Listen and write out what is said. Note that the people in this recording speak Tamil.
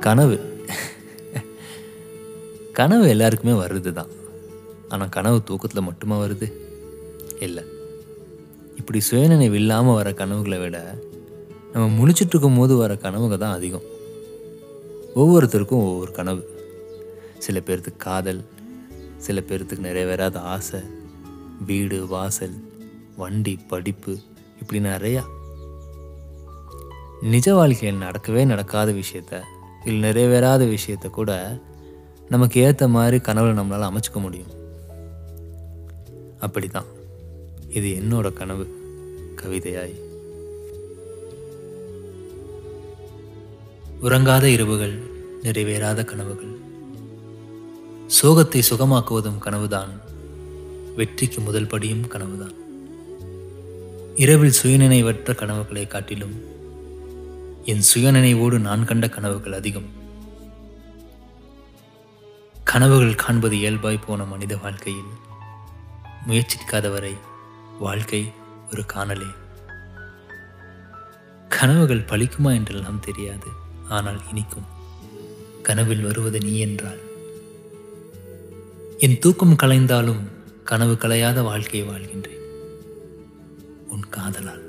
கனவு. கனவு எல்லாருக்குமே வருது தான். ஆனால் கனவு தூக்கத்தில் மட்டுமா வருது? இல்லை. இப்படி சுயநினைவு இல்லாமல் வர கனவுகளை விட நம்ம முழிச்சிட்டு இருக்கும் போது வர கனவுங்க தான் அதிகம். ஒவ்வொருத்தருக்கும் ஒவ்வொரு கனவு. சில பேர்த்துக்கு காதல் சில பேர்த்துக்கு நிறைவேறாத ஆசை வீடு வாசல் வண்டி படிப்பு இப்படி நிறையா. நிஜ வாழ்க்கையில் நடக்கவே நடக்காத விஷயத்த இல்லை நிறைவேறாத விஷயத்தை கூட நமக்கு ஏற்ற மாதிரி கனவுல நம்மளால் அமைச்சிக்க முடியும். அப்படிதான் இது என்னோட கனவு கவிதையாய். உறங்காத இரவுகள் நிறைவேறாத கனவுகள். சோகத்தை சுகமாக்குவதும் கனவுதான். வெற்றிக்கு முதல் படியும் கனவுதான். இரவில் சுயநினைவற்ற கனவுகளை காட்டிலும் என் சுயநினைவோடு நான் கண்ட கனவுகள் அதிகம். கனவுகள் காண்பது இயல்பாய் போன மனித வாழ்க்கையில். முயற்சிக்காதவரை வாழ்க்கை ஒரு காணலே. கனவுகள் பழிக்குமா என்றெல்லாம் தெரியாது ஆனால் இனிக்கும். கனவில் வருவது நீ என்றால். என் தூக்கம் கலைந்தாலும் கனவு கலையாத வாழ்க்கையை வாழ்கின்றேன். உன் காதலால்.